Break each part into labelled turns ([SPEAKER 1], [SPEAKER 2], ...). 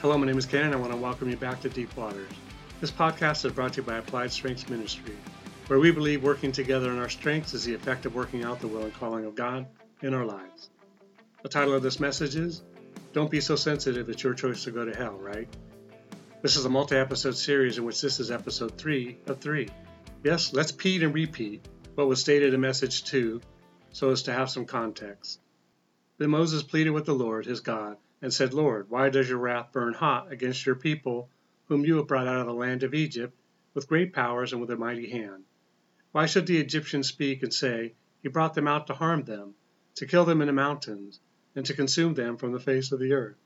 [SPEAKER 1] Hello, my name is Ken, and I want to welcome you back to Deep Waters. This podcast is brought to you by Applied Strengths Ministry, where we believe working together in our strengths is the effect of working out the will and calling of God in our lives. The title of this message is Don't Be So Sensitive, It's Your Choice to Go to Hell, right? This is a multi episode series in which this is episode 3 of 3. Yes, let's repeat and repeat what was stated in message 2 so as to have some context. Then Moses pleaded with the Lord, his God, and said, Lord, why does your wrath burn hot against your people, whom you have brought out of the land of Egypt, with great powers and with a mighty hand? Why should the Egyptians speak and say, He brought them out to harm them, to kill them in the mountains, and to consume them from the face of the earth?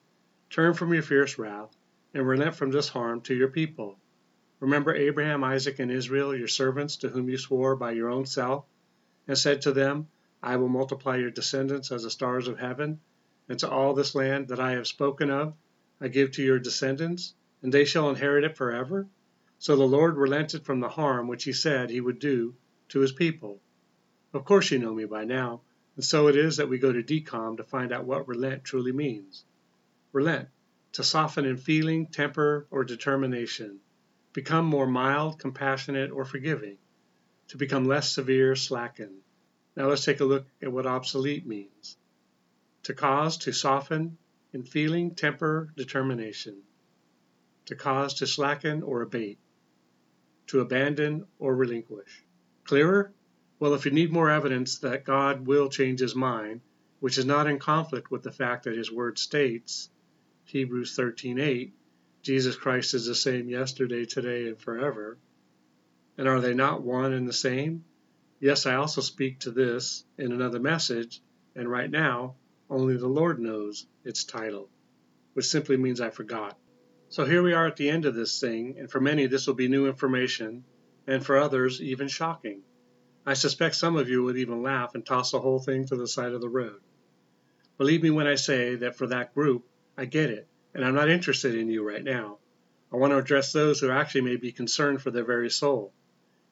[SPEAKER 1] Turn from your fierce wrath, and relent from this harm to your people. Remember Abraham, Isaac, and Israel, your servants, to whom you swore by your own self, and said to them, I will multiply your descendants as the stars of heaven and to all this land that I have spoken of I give to your descendants, and they shall inherit it forever? So the Lord relented from the harm which he said he would do to his people. Of course you know me by now, and so it is that we go to DECOM to find out what relent truly means. Relent, to soften in feeling, temper, or determination. Become more mild, compassionate, or forgiving. To become less severe, slacken. Now let's take a look at what obsolete means to cause to soften in feeling, temper, determination, to cause to slacken or abate, to abandon or relinquish. Clearer? Well, if you need more evidence that God will change his mind, which is not in conflict with the fact that his word states, Hebrews 13:8, Jesus Christ is the same yesterday, today, and forever. And are they not one and the same? Yes, I also speak to this in another message, and right now only the Lord knows its title, which simply means I forgot. So here we are at the end of this thing, and for many this will be new information, and for others even shocking. I suspect some of you would even laugh and toss the whole thing to the side of the road. Believe me when I say that for that group, I get it, and I'm not interested in you right now. I want to address those who actually may be concerned for their very soul.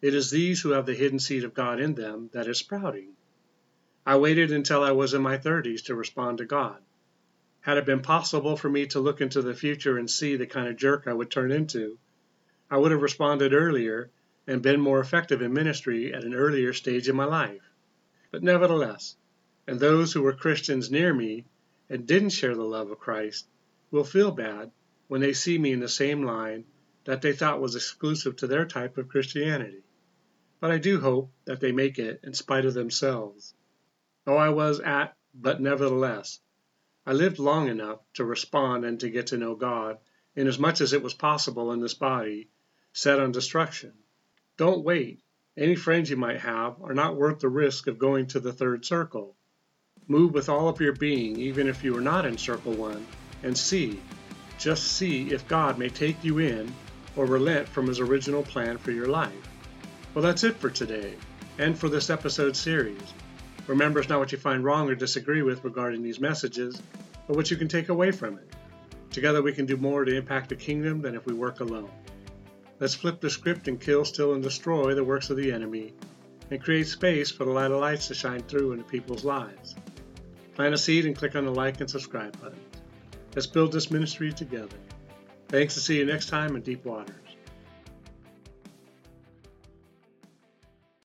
[SPEAKER 1] It is these who have the hidden seed of God in them that is sprouting. I waited until I was in my 30s to respond to God. Had it been possible for me to look into the future and see the kind of jerk I would turn into, I would have responded earlier and been more effective in ministry at an earlier stage in my life. But nevertheless, and those who were Christians near me and didn't share the love of Christ will feel bad when they see me in the same line that they thought was exclusive to their type of Christianity. But I do hope that they make it in spite of themselves. Oh, I was at, but nevertheless. I lived long enough to respond and to get to know God, inasmuch as it was possible in this body, set on destruction. Don't wait. Any friends you might have are not worth the risk of going to the third circle. Move with all of your being, even if you are not in circle one, and see, just see if God may take you in or relent from his original plan for your life. Well, that's it for today, and for this episode series. Remember, it's not what you find wrong or disagree with regarding these messages, but what you can take away from it. Together, we can do more to impact the kingdom than if we work alone. Let's flip the script and kill, steal, and destroy the works of the enemy, and create space for the light of lights to shine through into people's lives. Plant a seed and click on the like and subscribe button. Let's build this ministry together. Thanks and see you next time in Deep Waters.